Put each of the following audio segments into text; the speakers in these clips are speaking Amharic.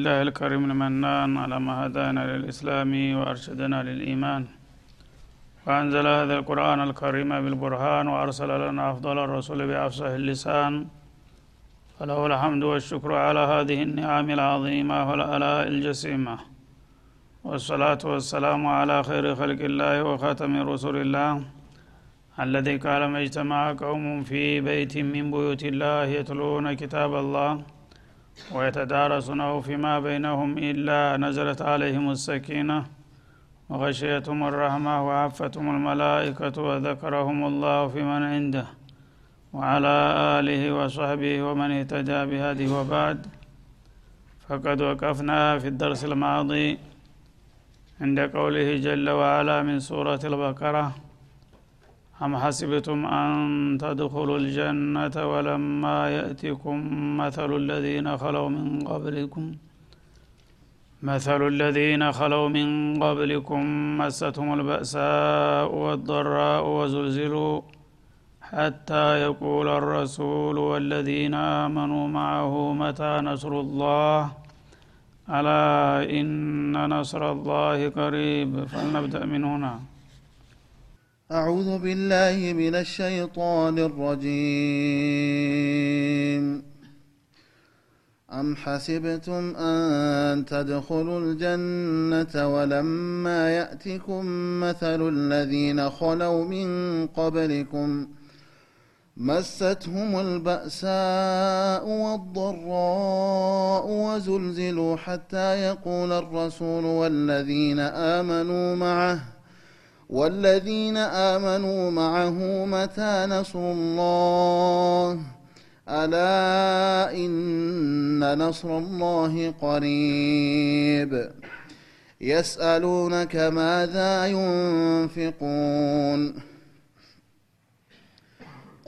لله الكريم المنان على ما هدانا للإسلام وأرشدنا للإيمان. وأنزل هذا القرآن الكريم بالبرهان وأرسل لنا أفضل الرسول بأفصح اللسان. فله الحمد والشكر على هذه النعم العظيمة والآلاء الجسيمة. والصلاة والسلام على خير خلق الله وخاتم رسول الله الذي قال ما اجتمع قوم في بيت من بيوت الله يتلون كتاب الله ويتدارسونه فيما بينهم إلا نزلت عليهم السكينة وغشيتهم الرحمة وعفتهم الملائكة وذكرهم الله في من عنده وعلى آله وصحبه ومن اهتدى بهذه وبعد. فقد وقفنا في الدرس الماضي عند قوله جل وعلا من سورة البقرة أم حسبتم أن تدخلوا الجنة ولما يأتكم مثل الذين خلوا من قبلكم؟ مثل الذين خلوا من قبلكم مستهم البأساء والضراء وزلزلوا حتى يقول الرسول والذين آمنوا معه متى نصر الله؟ ألا إن نصر الله قريب. فلنبدأ من هنا. أعوذ بالله من الشيطان الرجيم. أم حسبتم أن تدخلوا الجنة ولما يأتكم مثل الذين خلوا من قبلكم مستهم البأساء والضراء وزلزلوا حتى يقول الرسول والذين آمنوا معه والذين آمنوا معه متى نصر الله؟ ألا إن نصر الله قريب. يسألونك ماذا ينفقون؟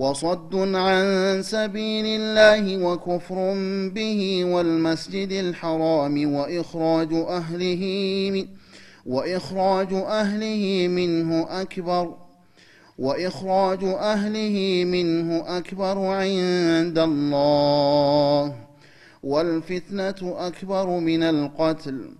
وصد عن سبيل الله وكفر به والمسجد الحرام وإخراج أهله وإخراج أهله منه أكبر وإخراج أهله منه أكبر عند الله والفتنة أكبر من القتل.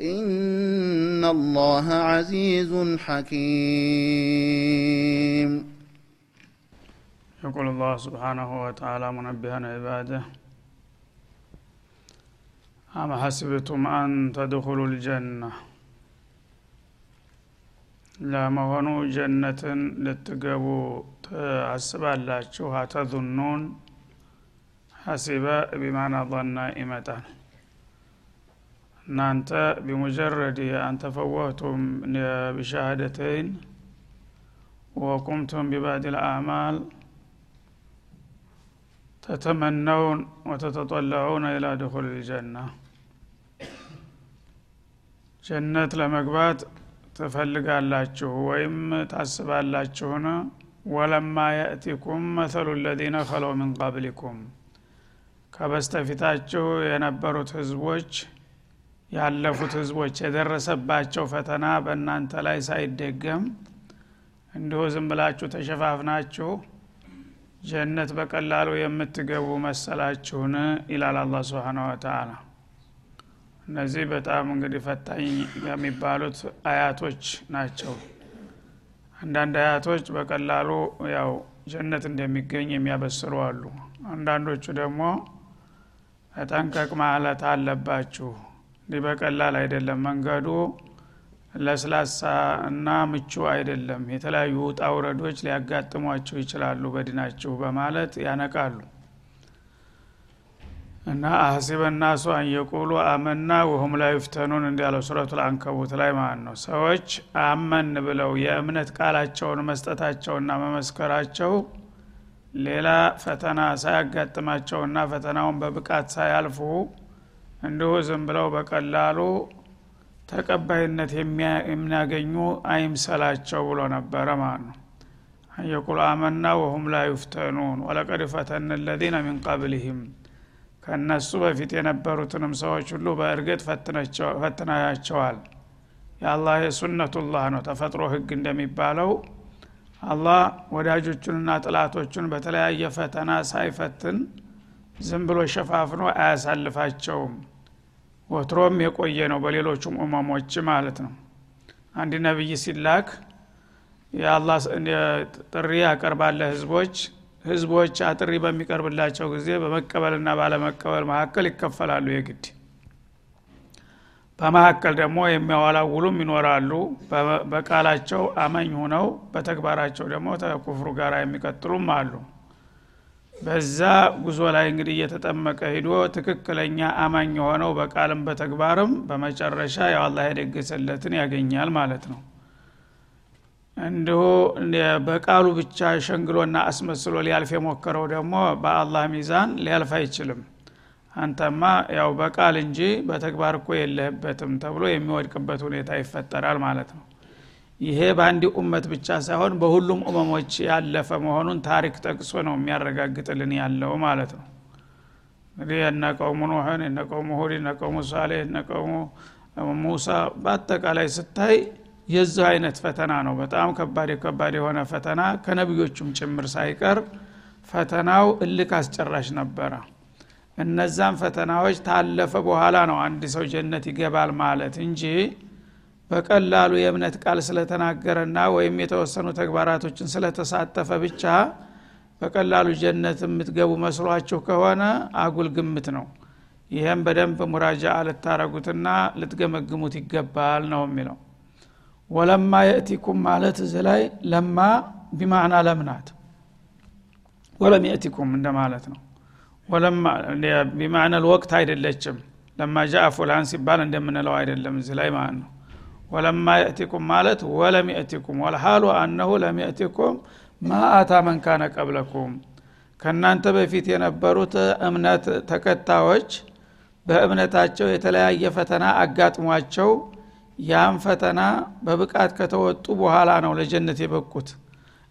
إن الله عزيز حكيم. يقول الله سبحانه وتعالى منبها عباده أم حسبتم أن تدخلوا الجنة؟ لا ለመሆኑ ጀነትን ልትገቡ ታስባላችሁ تظنون حسب ቢማና ظና إمتان እናንተ ቢሙጀረድ አንተ ፈወህቱም ቢሻሃደተይን ወቁምቱም ቢባድ ልአዕማል ተተመነውን ወተተጠለዑነ ኢላ ድኹል ልጀና። ጀነት ለመግባት ትፈልጋላችሁ ወይም ታስባላችሁን? ወለማ የእቲኩም መሰሉ ለዚነ ከለው ምን ቀብሊኩም ከበስተፊታችሁ የነበሩት ህዝቦች ያለፉት ህዝቦች የደረሰባቸው ፈተና በእናንተ ላይ ሳይደገም እንዲሁ ዝም ብላችሁ ተሸፋፍናችሁ ጀነት በቀላሉ የምትገቡ መሰላችሁን? ይላል አላ ስብሓን ወተአላ እነዚህ በጣም እንግዲህ ፈታኝ የሚባሉት አያቶች ናቸው። አንዳንድ አያቶች በቀላሉ ያው ጀነት እንደሚገኝ የሚያበስሩ አሉ። አንዳንዶቹ ደግሞ ጠንቀቅ ማለት አለባችሁ እንዲህ በቀላል አይደለም። መንገዱ ለስላሳ እና ምቹ አይደለም። የተለያዩ ውጣ ውረዶች ሊያጋጥሟችሁ ይችላሉ በዲናችሁ በማለት ያነቃሉ። እና አህሲበ ናሱ አንየቁሉ አመና ወሁም ላይ ይፍተኑን እንዲያለው ሱረቱ ልአንከቡት ላይ ማለት ነው። ሰዎች አመን ብለው የእምነት ቃላቸውን መስጠታቸውና መመስከራቸው ሌላ ፈተና ሳያጋጥማቸውና ፈተናውን በብቃት ሳያልፉ እንዲሁ ዝም ብለው በቀላሉ ተቀባይነት የሚያገኙ አይምሰላቸው ብሎ ነበረ ማለት ነው። አንየቁሉ አመና ወሁም ላይ ይፍተኑን ወለቀድ ፈተን ለዚነ ሚን ቀብልህም ከእነሱ በፊት የነበሩትንም ሰዎች ሁሉ በእርግጥ ፈትናያቸዋል የአላህ የሱነቱላህ ነው ተፈጥሮ ህግ እንደሚባለው። አላህ ወዳጆቹንና ጥላቶቹን በተለያየ ፈተና ሳይፈትን ዝም ብሎ ሸፋፍኖ አያሳልፋቸውም። ወትሮም የቆየ ነው በሌሎቹም እመሞች ማለት ነው። አንድ ነቢይ ሲላክ የአላህ ጥሪ ያቀርባለ ህዝቦች ህዝቦች አጥሪ በሚቀርብላቸው ጊዜ በመቀበልና ባለመቀበል መካከል ይከፈላሉ የግድ። በመካከል ደግሞ የሚያዋላውሉም ይኖራሉ። በቃላቸው አመኝ ሁነው በተግባራቸው ደግሞ ተኩፍሩ ጋር የሚቀጥሉም አሉ በዛ ጉዞ ላይ እንግዲህ እየተጠመቀ ሂዶ ትክክለኛ አማኝ የሆነው በቃልም በተግባርም በመጨረሻ ያው የደገሰለትን ያገኛል ማለት ነው። እንዲሁ በቃሉ ብቻ ሸንግሎና አስመስሎ ሊያልፍ የሞከረው ደግሞ በአላህ ሚዛን ሊያልፍ አይችልም። አንተማ ያው በቃል እንጂ በተግባር እኮ የለህበትም ተብሎ የሚወድቅበት ሁኔታ ይፈጠራል ማለት ነው ይሄ በአንድ ኡመት ብቻ ሳይሆን በሁሉም ኡመሞች ያለፈ መሆኑን ታሪክ ጠቅሶ ነው የሚያረጋግጥልን ያለው ማለት ነው። እንግዲህ እነ ቀውሙ ኑሕን እነ ቀውሙ ሁድ እነ ቀውሙ ሳሌህ እነ ቀውሙ ሙሳ በአጠቃላይ ስታይ የዚህ አይነት ፈተና ነው። በጣም ከባድ ከባድ የሆነ ፈተና ከነቢዮቹም ጭምር ሳይቀር ፈተናው እልክ አስጨራሽ ነበረ። እነዛን ፈተናዎች ታለፈ በኋላ ነው አንድ ሰው ጀነት ይገባል ማለት እንጂ በቀላሉ የእምነት ቃል ስለተናገረና ወይም የተወሰኑ ተግባራቶችን ስለተሳተፈ ብቻ በቀላሉ ጀነት የምትገቡ መስሏችሁ ከሆነ አጉል ግምት ነው። ይህም በደንብ ሙራጃ ልታረጉትና ልትገመግሙት ይገባል ነው የሚለው። ወለማ የእቲኩም ማለት እዚህ ላይ ለማ ቢማዕና ለምናት። ወለም የእቲኩም እንደማለት ነው። ቢማዕና ወቅት አይደለችም። ለማ ጃአ ፉላን ሲባል እንደምንለው አይደለም እዚህ ላይ ማለት ነው ወለማ የእቲኩም ማለት ወለም የእቲኩም ወልሃሉ አነሁ ለም የእቲኩም ማ አታ መን ካነ ቀብለኩም። ከእናንተ በፊት የነበሩት እምነት ተከታዮች በእምነታቸው የተለያየ ፈተና አጋጥሟቸው ያም ፈተና በብቃት ከተወጡ በኋላ ነው ለጀነት የበቁት።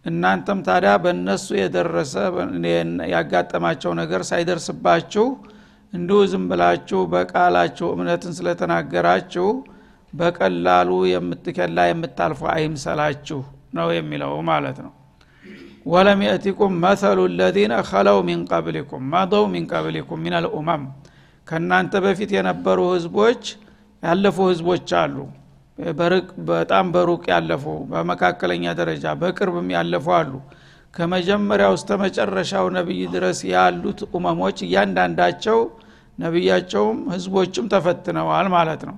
እናንተም ታዲያ በእነሱ የደረሰ ያጋጠማቸው ነገር ሳይደርስባችሁ እንዲሁ ዝም ብላችሁ በቃላችሁ እምነትን ስለተናገራችሁ በቀላሉ የምትከላ የምታልፉ አይምሰላችሁ ነው የሚለው ማለት ነው። ወለም የእቲኩም መሰሉ ለዚነ ከለው ሚን ቀብሊኩም መضው ሚን ቀብሊኩም ሚን አልኡመም ከእናንተ በፊት የነበሩ ህዝቦች ያለፉ ህዝቦች አሉ። በጣም በሩቅ ያለፉ በመካከለኛ ደረጃ በቅርብም ያለፉ አሉ። ከመጀመሪያው እስተ መጨረሻው ነቢይ ድረስ ያሉት ኡመሞች እያንዳንዳቸው ነቢያቸውም ህዝቦችም ተፈትነዋል ማለት ነው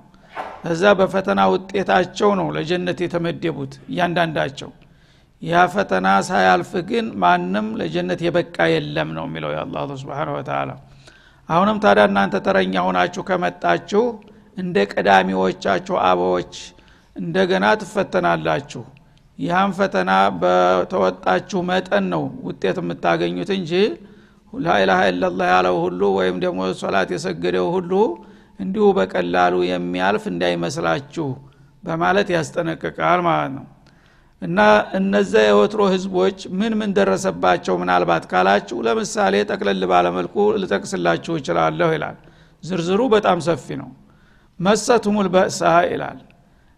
እዛ በፈተና ውጤታቸው ነው ለጀነት የተመደቡት እያንዳንዳቸው። ያ ፈተና ሳያልፍ ግን ማንም ለጀነት የበቃ የለም ነው የሚለው የአላ ስብን ወተላ አሁንም ታዲያ እናንተ ተረኛ ሆናችሁ ከመጣችሁ እንደ ቀዳሚዎቻችሁ አበዎች እንደገና ትፈተናላችሁ። ይህም ፈተና በተወጣችሁ መጠን ነው ውጤት የምታገኙት እንጂ ላኢላሃ ኢላላህ ያለው ሁሉ ወይም ደግሞ ሶላት የሰገደው ሁሉ እንዲሁ በቀላሉ የሚያልፍ እንዳይመስላችሁ በማለት ያስጠነቅቃል ማለት ነው። እና እነዚያ የወትሮ ህዝቦች ምን ምን ደረሰባቸው ምናልባት ካላችሁ ለምሳሌ ጠቅለል ባለመልኩ ልጠቅስላችሁ እችላለሁ ይላል። ዝርዝሩ በጣም ሰፊ ነው። መሰቱሙል በእሳ ይላል።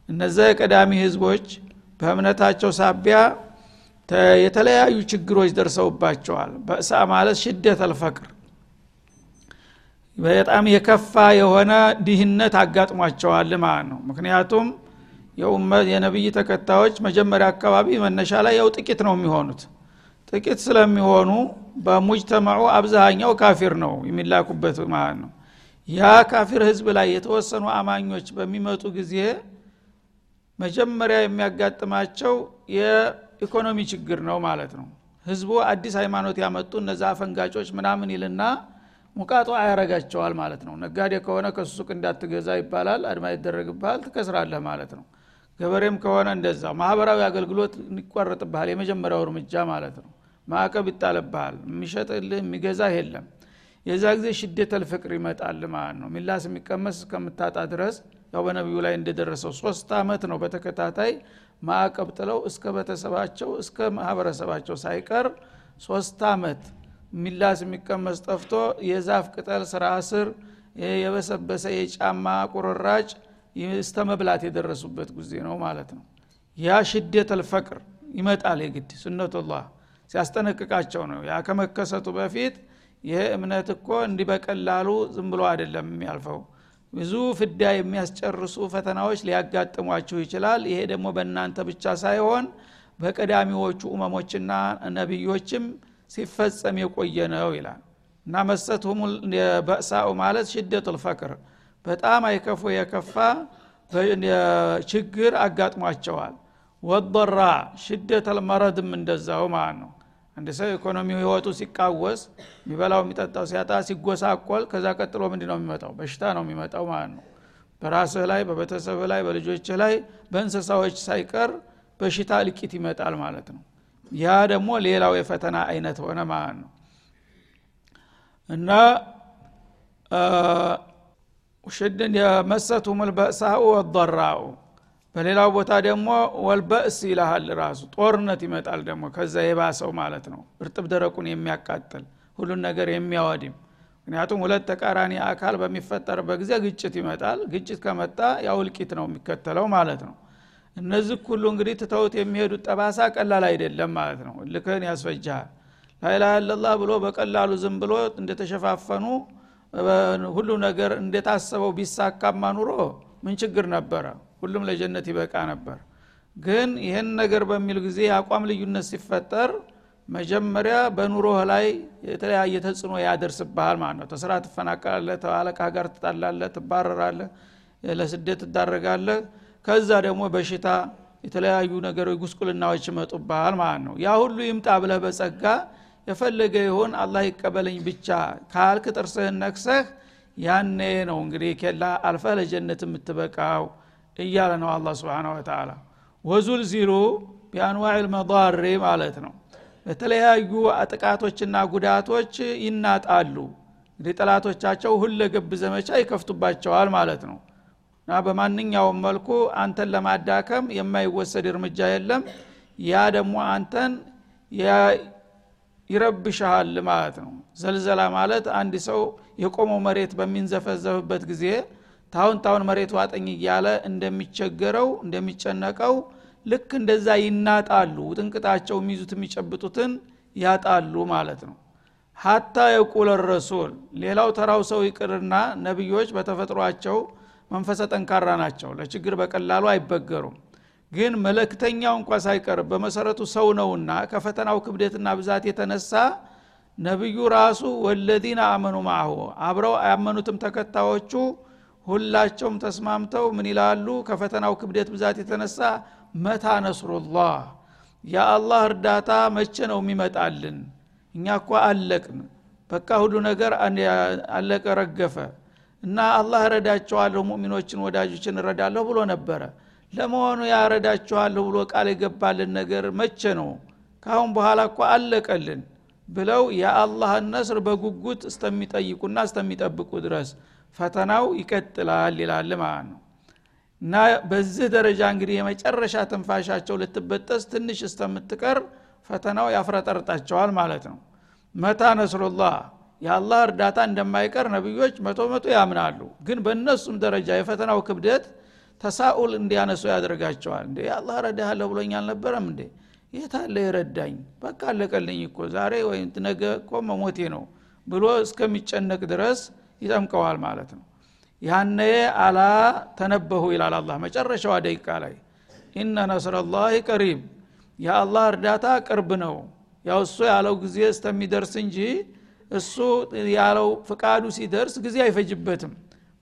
እነዚያ የቀዳሚ ህዝቦች በእምነታቸው ሳቢያ የተለያዩ ችግሮች ደርሰውባቸዋል። በእሳ ማለት ሽደት አልፈቅር በጣም የከፋ የሆነ ድህነት አጋጥሟቸዋል ማለት ነው። ምክንያቱም የነቢይ ተከታዮች መጀመሪያ አካባቢ መነሻ ላይ ያው ጥቂት ነው የሚሆኑት። ጥቂት ስለሚሆኑ በሙጅተማዑ አብዛኛው ካፊር ነው የሚላኩበት ማለት ነው። ያ ካፊር ህዝብ ላይ የተወሰኑ አማኞች በሚመጡ ጊዜ መጀመሪያ የሚያጋጥማቸው የኢኮኖሚ ችግር ነው ማለት ነው። ህዝቡ አዲስ ሃይማኖት ያመጡ እነዛ አፈንጋጮች ምናምን ይልና ሙቃጦ አያረጋቸዋል ማለት ነው። ነጋዴ ከሆነ ከሱ እንዳትገዛ ይባላል አድማ ይደረግብሃል ትከስራለህ ማለት ነው። ገበሬም ከሆነ እንደዛ። ማህበራዊ አገልግሎት ይቋረጥብሃል የመጀመሪያው እርምጃ ማለት ነው። ማዕቀብ ይጣልብሃል የሚሸጥልህ የሚገዛ የለም። የዛ ጊዜ ሽደተል ፍቅር ይመጣል ማለት ነው። ሚላስ የሚቀመስ እስከምታጣ ድረስ ያው በነቢዩ ላይ እንደደረሰው ሶስት አመት ነው በተከታታይ ማዕቀብ ጥለው እስከ ቤተሰባቸው እስከ ማህበረሰባቸው ሳይቀር ሶስት አመት ሚላስ የሚቀመስ ጠፍቶ የዛፍ ቅጠል ስራ ስር የበሰበሰ የጫማ ቁርራጭ እስተ መብላት የደረሱበት ጊዜ ነው ማለት ነው። ያ ሽደት አልፈቅር ይመጣል የግድ ሱነቱላህ ሲያስጠነቅቃቸው ነው። ያ ከመከሰቱ በፊት ይሄ እምነት እኮ እንዲህ በቀላሉ ዝም ብሎ አይደለም የሚያልፈው። ብዙ ፍዳ የሚያስጨርሱ ፈተናዎች ሊያጋጥሟችሁ ይችላል። ይሄ ደግሞ በእናንተ ብቻ ሳይሆን በቀዳሚዎቹ ኡመሞችና ነቢዮችም ሲፈጸም የቆየ ነው ይላል። እና መሰትሁም በእሳኡ ማለት ሽደት ልፈቅር በጣም አይከፉ የከፋ ችግር አጋጥሟቸዋል። ወضራ ሽደት አልመረድም እንደዛው ማለት ነው። አንድ ሰው ኢኮኖሚ ህይወቱ ሲቃወስ የሚበላው የሚጠጣው ሲያጣ ሲጎሳቆል ከዛ ቀጥሎ ምንድ ነው የሚመጣው? በሽታ ነው የሚመጣው ማለት ነው። በራስህ ላይ በቤተሰብህ ላይ በልጆችህ ላይ በእንስሳዎች ሳይቀር በሽታ እልቂት ይመጣል ማለት ነው ያ ደግሞ ሌላው የፈተና አይነት ሆነ ማለት ነው። እና ሽድን የመሰቱም ልበእሳኡ ወضራኡ በሌላው ቦታ ደግሞ ወልበእስ ይልሃል ራሱ። ጦርነት ይመጣል ደግሞ ከዛ የባሰው ማለት ነው። እርጥብ ደረቁን የሚያቃጥል ሁሉን ነገር የሚያወድም። ምክንያቱም ሁለት ተቃራኒ አካል በሚፈጠርበት ጊዜ ግጭት ይመጣል። ግጭት ከመጣ ያው እልቂት ነው የሚከተለው ማለት ነው እነዚህ ሁሉ እንግዲህ ትተውት የሚሄዱት ጠባሳ ቀላል አይደለም ማለት ነው። ልክህን ያስፈጃል ላይላህ ለላህ ብሎ በቀላሉ ዝም ብሎ እንደተሸፋፈኑ ሁሉ ነገር እንደታሰበው ቢሳካማ ኑሮ ምን ችግር ነበረ? ሁሉም ለጀነት ይበቃ ነበር። ግን ይህን ነገር በሚል ጊዜ የአቋም ልዩነት ሲፈጠር መጀመሪያ በኑሮህ ላይ የተለያየ ተጽዕኖ ያደርስብሃል ማለት ነው። ተስራ ትፈናቀላለህ ተአለቃ ጋር ትጣላለህ ትባረራለህ ለስደት ትዳረጋለህ ከዛ ደግሞ በሽታ የተለያዩ ነገሮች ጉስቁልናዎች ይመጡብሃል ማለት ነው። ያ ሁሉ ይምጣ ብለህ በጸጋ የፈለገ ይሆን አላህ ይቀበለኝ ብቻ ካልክ ጥርስህን ነክሰህ ያኔ ነው እንግዲህ ኬላ አልፈህ ለጀነት የምትበቃው እያለ ነው አላ ስብን ወተላ ወዙልዚሉ ቢአንዋዕ ልመዳሪ ማለት ነው። በተለያዩ ጥቃቶችና ጉዳቶች ይናጣሉ። እንግዲህ ጠላቶቻቸው ሁለገብ ዘመቻ ይከፍቱባቸዋል ማለት ነው እና በማንኛውም መልኩ አንተን ለማዳከም የማይወሰድ እርምጃ የለም። ያ ደግሞ አንተን ይረብሻል ማለት ነው። ዘልዘላ ማለት አንድ ሰው የቆመው መሬት በሚንዘፈዘፍበት ጊዜ ታሁን ታሁን መሬት ዋጠኝ እያለ እንደሚቸገረው እንደሚጨነቀው ልክ እንደዛ ይናጣሉ። ውጥንቅጣቸው የሚይዙት የሚጨብጡትን ያጣሉ ማለት ነው። ሀታ የቁለ ረሱል ሌላው ተራው ሰው ይቅርና ነቢዮች በተፈጥሯቸው መንፈሰ ጠንካራ ናቸው። ለችግር በቀላሉ አይበገሩም። ግን መለክተኛው እንኳ ሳይቀር በመሰረቱ ሰው ነውና ከፈተናው ክብደትና ብዛት የተነሳ ነቢዩ ራሱ ወለዚነ አመኑ ማሁ አብረው ያመኑትም ተከታዮቹ ሁላቸውም ተስማምተው ምን ይላሉ? ከፈተናው ክብደት ብዛት የተነሳ መታ ነስሩላህ የአላህ እርዳታ መቼ ነው የሚመጣልን? እኛ እኳ አለቅን። በቃ ሁሉ ነገር አለቀ ረገፈ እና አላህ እረዳቸዋለሁ ሙእሚኖችን ወዳጆችን እረዳለሁ ብሎ ነበረ። ለመሆኑ ያረዳችኋለሁ ብሎ ቃል የገባልን ነገር መቼ ነው? ካሁን በኋላ እኳ አለቀልን ብለው የአላህን ነስር በጉጉት እስተሚጠይቁና እስተሚጠብቁ ድረስ ፈተናው ይቀጥላል ይላል ማለት ነው። እና በዚህ ደረጃ እንግዲህ የመጨረሻ ትንፋሻቸው ልትበጠስ ትንሽ እስተምትቀር ፈተናው ያፍረጠርጣቸዋል ማለት ነው። መታ ነስሩላህ የአላህ እርዳታ እንደማይቀር ነቢዮች መቶ መቶ ያምናሉ። ግን በእነሱም ደረጃ የፈተናው ክብደት ተሳኡል እንዲያነሱ ያደርጋቸዋል። እንዴ አላህ ረዳሃለሁ ብሎኝ አልነበረም እንዴ? የት አለ የረዳኝ? በቃ አለቀልኝ እኮ ዛሬ ወይም ነገ እኮ መሞቴ ነው ብሎ እስከሚጨነቅ ድረስ ይጠምቀዋል ማለት ነው። ያነ አላ ተነበሁ ይላል አላህ መጨረሻዋ ደቂቃ ላይ። ኢነ ነስረላህ ቀሪብ የአላህ እርዳታ ቅርብ ነው። ያው እሱ ያለው ጊዜ እስከሚደርስ እንጂ እሱ ያለው ፍቃዱ ሲደርስ ጊዜ አይፈጅበትም።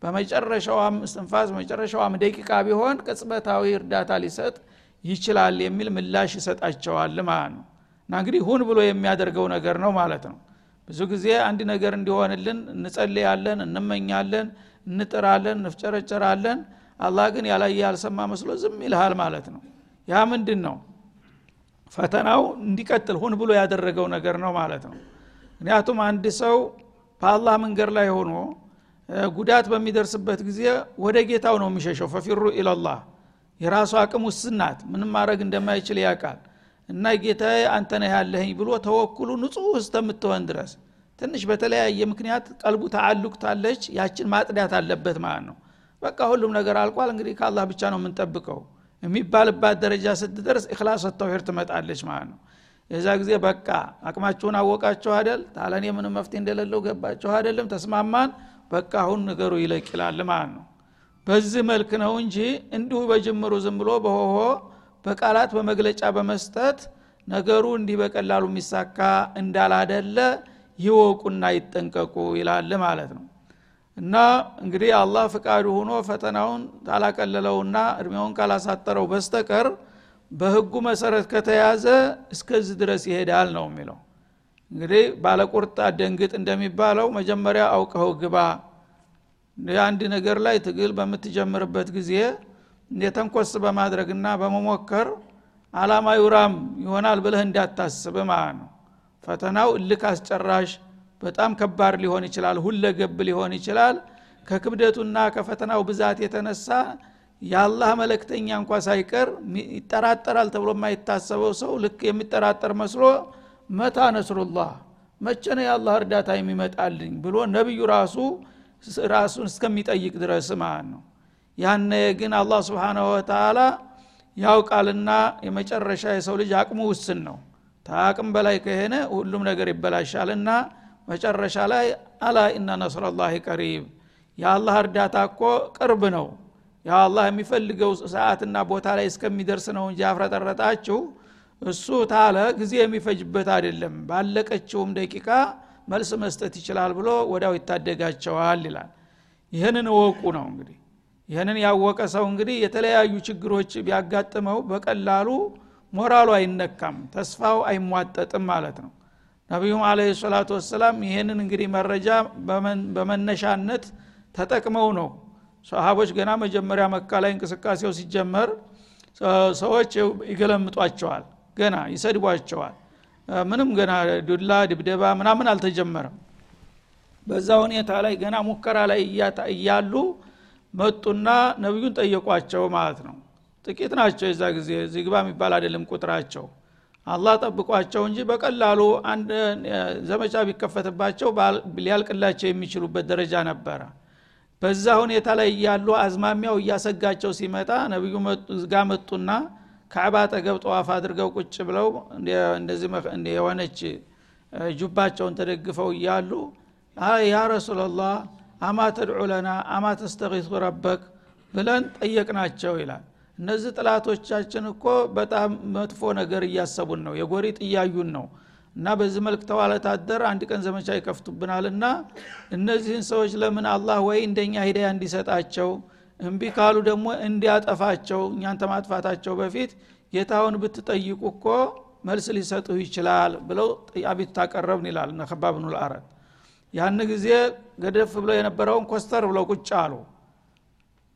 በመጨረሻዋም እስትንፋስ በመጨረሻዋም ደቂቃ ቢሆን ቅጽበታዊ እርዳታ ሊሰጥ ይችላል የሚል ምላሽ ይሰጣቸዋል ማለት ነው። እና እንግዲህ ሁን ብሎ የሚያደርገው ነገር ነው ማለት ነው። ብዙ ጊዜ አንድ ነገር እንዲሆንልን እንጸልያለን እንመኛለን እንጥራለን እንፍጨረጨራለን። አላህ ግን ያላየ ያልሰማ መስሎ ዝም ይልሃል ማለት ነው። ያ ምንድን ነው ፈተናው እንዲቀጥል ሁን ብሎ ያደረገው ነገር ነው ማለት ነው ምክንያቱም አንድ ሰው በአላህ መንገድ ላይ ሆኖ ጉዳት በሚደርስበት ጊዜ ወደ ጌታው ነው የሚሸሸው። ፈፊሩ ኢለላህ የራሱ አቅም ውስናት ምንም ማድረግ እንደማይችል ያውቃል። እና ጌታዬ አንተ ነህ ያለህኝ ብሎ ተወኩሉ ንጹህ እስከምትሆን ድረስ። ትንሽ በተለያየ ምክንያት ቀልቡ ተአሉቅ ታለች። ያችን ማጥዳት አለበት ማለት ነው። በቃ ሁሉም ነገር አልቋል። እንግዲህ ከአላህ ብቻ ነው የምንጠብቀው። የሚባልባት ደረጃ ስትደርስ እክላስ ተውሂድ ትመጣለች ማለት ነው የዛ ጊዜ በቃ አቅማችሁን አወቃችሁ አደል ታለኔ ምንም መፍትሄ እንደሌለው ገባችሁ አደለም ተስማማን? በቃ አሁን ነገሩ ይለቅ ይላል ማለት ነው። በዚህ መልክ ነው እንጂ እንዲሁ በጅምሩ ዝም ብሎ በሆሆ በቃላት በመግለጫ በመስጠት ነገሩ እንዲህ በቀላሉ የሚሳካ እንዳላደለ ይወቁና ይጠንቀቁ ይላል ማለት ነው። እና እንግዲህ አላህ ፍቃዱ ሆኖ ፈተናውን ካላቀለለውና እድሜውን ካላሳጠረው በስተቀር በህጉ መሰረት ከተያዘ እስከዚህ ድረስ ይሄዳል ነው የሚለው። እንግዲህ ባለቁርጣ ደንግጥ እንደሚባለው መጀመሪያ አውቀው ግባ። የአንድ ነገር ላይ ትግል በምትጀምርበት ጊዜ የተንኮስ በማድረግና በመሞከር አላማ ዩራም ይሆናል ብለህ እንዳታስብ ማለት ነው። ፈተናው እልክ አስጨራሽ በጣም ከባድ ሊሆን ይችላል ሁለገብ ሊሆን ይችላል። ከክብደቱና ከፈተናው ብዛት የተነሳ የአላህ መለክተኛ እንኳ ሳይቀር ይጠራጠራል ተብሎ የማይታሰበው ሰው ልክ የሚጠራጠር መስሎ መታ ነስሩላህ መቼ ነው የአላህ እርዳታ የሚመጣልኝ ብሎ ነቢዩ ራሱ ራሱን እስከሚጠይቅ ድረስ ማለት ነው። ያነ ግን አላህ ስብሓናሁ ወተላ ያውቃልና የመጨረሻ የሰው ልጅ አቅሙ ውስን ነው። ታቅም በላይ ከሄነ ሁሉም ነገር ይበላሻልና መጨረሻ ላይ አላ ኢነ ነስረላህ ቀሪብ የአላህ እርዳታ እኮ ቅርብ ነው የአላህ የሚፈልገው ሰዓትና ቦታ ላይ እስከሚደርስ ነው እንጂ አፍረጠረጣችሁ እሱ ታለ ጊዜ የሚፈጅበት አይደለም። ባለቀችውም ደቂቃ መልስ መስጠት ይችላል ብሎ ወዳው ይታደጋቸዋል ይላል። ይህንን እወቁ ነው እንግዲህ። ይህንን ያወቀ ሰው እንግዲህ የተለያዩ ችግሮች ቢያጋጥመው በቀላሉ ሞራሉ አይነካም ተስፋው አይሟጠጥም ማለት ነው። ነቢዩም አለ ሰላቱ ወሰላም ይህንን እንግዲህ መረጃ በመነሻነት ተጠቅመው ነው ሰሃቦች ገና መጀመሪያ መካ ላይ እንቅስቃሴው ሲጀመር ሰዎች ይገለምጧቸዋል ገና ይሰድቧቸዋል። ምንም ገና ዱላ ድብደባ ምናምን አልተጀመረም። በዛ ሁኔታ ላይ ገና ሙከራ ላይ እያሉ መጡና ነቢዩን ጠየቋቸው ማለት ነው። ጥቂት ናቸው የዛ ጊዜ ዚግባ የሚባል አይደለም ቁጥራቸው። አላህ ጠብቋቸው እንጂ በቀላሉ አንድ ዘመቻ ቢከፈትባቸው ሊያልቅላቸው የሚችሉበት ደረጃ ነበረ በዛ ሁኔታ ላይ ያሉ አዝማሚያው እያሰጋቸው ሲመጣ ነቢዩ ጋ መጡና ካዕባ ጠገብ ጠዋፍ አድርገው ቁጭ ብለው እንደዚህ የሆነች ጁባቸውን ተደግፈው እያሉ ያ ረሱላላህ አማ ተድዑ ለና አማ ተስተቂቱ ረበክ ብለን ጠየቅናቸው ይላል። እነዚህ ጥላቶቻችን እኮ በጣም መጥፎ ነገር እያሰቡን ነው የጎሪጥ እያዩን ነው እና በዚህ መልክ ተዋለታደር አንድ ቀን ዘመቻ ይከፍቱብናልና እነዚህን ሰዎች ለምን አላህ ወይ እንደኛ ሂዳያ እንዲሰጣቸው እምቢ ካሉ ደግሞ እንዲያጠፋቸው እኛን ተማጥፋታቸው በፊት ጌታውን ብትጠይቁ እኮ መልስ ሊሰጥሁ ይችላል ብለው አቤቱታ አቀረብን ይላል እነ ከባብ ብኑ ልአረድ ያን ጊዜ ገደፍ ብለው የነበረውን ኮስተር ብለው ቁጭ አሉ።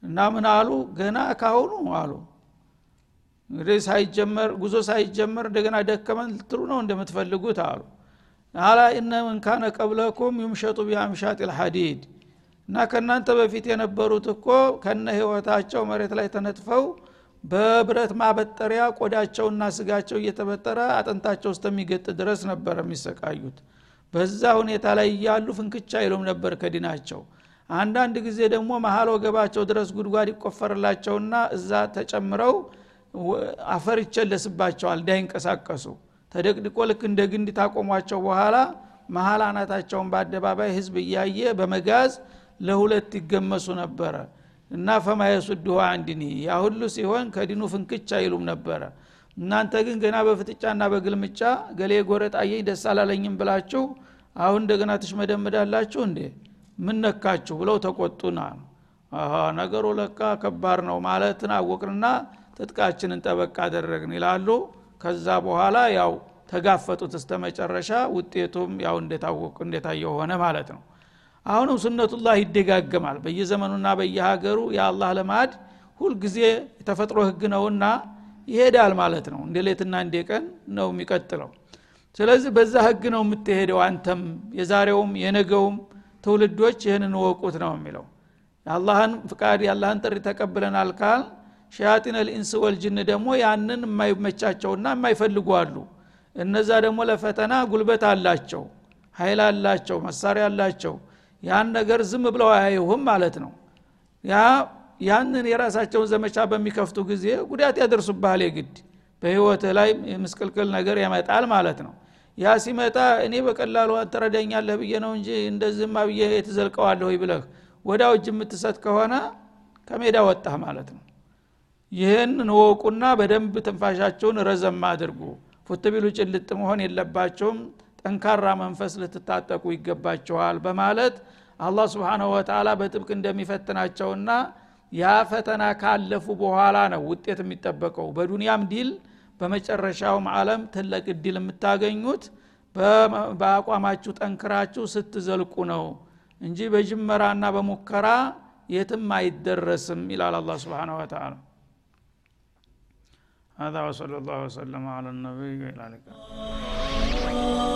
እና ምን አሉ? ገና ካሁኑ አሉ እንግዲህ ሳይጀመር ጉዞ ሳይጀመር እንደገና ደከመን ልትሉ ነው እንደምትፈልጉት አሉ። አላ እነ ምን ካነ ቀብለኩም ዩምሸጡ ቢአምሻጥ ልሐዲድ እና ከእናንተ በፊት የነበሩት እኮ ከነ ህይወታቸው መሬት ላይ ተነጥፈው በብረት ማበጠሪያ ቆዳቸውና ስጋቸው እየተበጠረ አጥንታቸው እስከሚገጥ ድረስ ነበር የሚሰቃዩት። በዛ ሁኔታ ላይ እያሉ ፍንክቻ አይሉም ነበር ከዲናቸው። አንዳንድ ጊዜ ደግሞ መሀል ወገባቸው ድረስ ጉድጓድ ይቆፈርላቸውና እዛ ተጨምረው አፈር ይቸለስባቸዋል እንዳይንቀሳቀሱ። ተደቅድቆ ልክ እንደ ግንድ ታቆሟቸው በኋላ መሀል አናታቸውን በአደባባይ ህዝብ እያየ በመጋዝ ለሁለት ይገመሱ ነበረ። እና ፈማ የሱድሁ አንድኒ ያ ሁሉ ሲሆን ከዲኑ ፍንክች አይሉም ነበረ። እናንተ ግን ገና በፍጥጫና በግልምጫ ገሌ ጎረጣየኝ ደስ አላለኝም ብላችሁ አሁን እንደገና ትሽመደምዳላችሁ እንዴ? ምን ነካችሁ ብለው ተቆጡና ነገሩ ለካ ከባድ ነው ማለትን አወቅንና ትጥቃችንን ጠበቅ አደረግን ይላሉ። ከዛ በኋላ ያው ተጋፈጡት እስተ መጨረሻ ውጤቱም ያው እንደታወቁ እንደታየው ሆነ ማለት ነው። አሁንም ሱነቱላህ ይደጋገማል። በየዘመኑና በየሀገሩ የአላህ ልማድ ሁልጊዜ የተፈጥሮ ህግ ነውና ይሄዳል ማለት ነው። እንደ ሌትና እንደ ቀን ነው የሚቀጥለው። ስለዚህ በዛ ህግ ነው የምትሄደው አንተም የዛሬውም የነገውም ትውልዶች ይህንን ወቁት ነው የሚለው። የአላህን ፍቃድ የአላህን ጥሪ ተቀብለናል ካል ሸያጢን ልኢንስ ወልጅን ደግሞ ያንን የማይመቻቸውና የማይፈልጉ አሉ። እነዛ ደግሞ ለፈተና ጉልበት አላቸው ኃይል አላቸው መሳሪያ አላቸው። ያን ነገር ዝም ብለው አያዩሁም ማለት ነው። ያ ያንን የራሳቸውን ዘመቻ በሚከፍቱ ጊዜ ጉዳት ያደርሱብሃል የግድ። በህይወትህ ላይ ምስቅልቅል ነገር ያመጣል ማለት ነው። ያ ሲመጣ እኔ በቀላሉ ትረዳኛለህ ብዬ ነው እንጂ እንደዚህማ ብዬ የተዘልቀዋለሁ ብለህ ወዳው እጅ የምትሰጥ ከሆነ ከሜዳ ወጣህ ማለት ነው ይህን ወቁና በደንብ ትንፋሻቸውን ረዘም አድርጉ። ፉት ጭልጥ መሆን የለባቸውም። ጠንካራ መንፈስ ልትታጠቁ ይገባቸዋል በማለት አላህ ስብሓንሁ ወተላ በጥብቅ እንደሚፈትናቸውና ያ ፈተና ካለፉ በኋላ ነው ውጤት የሚጠበቀው። በዱንያም ዲል በመጨረሻውም አለም ትልቅ እድል የምታገኙት በአቋማችሁ ጠንክራችሁ ስትዘልቁ ነው እንጂ በጅመራና በሙከራ የትም አይደረስም ይላል አላ ስብሓን ወተላ هذا وصلى الله وسلم على النبي وعلى آله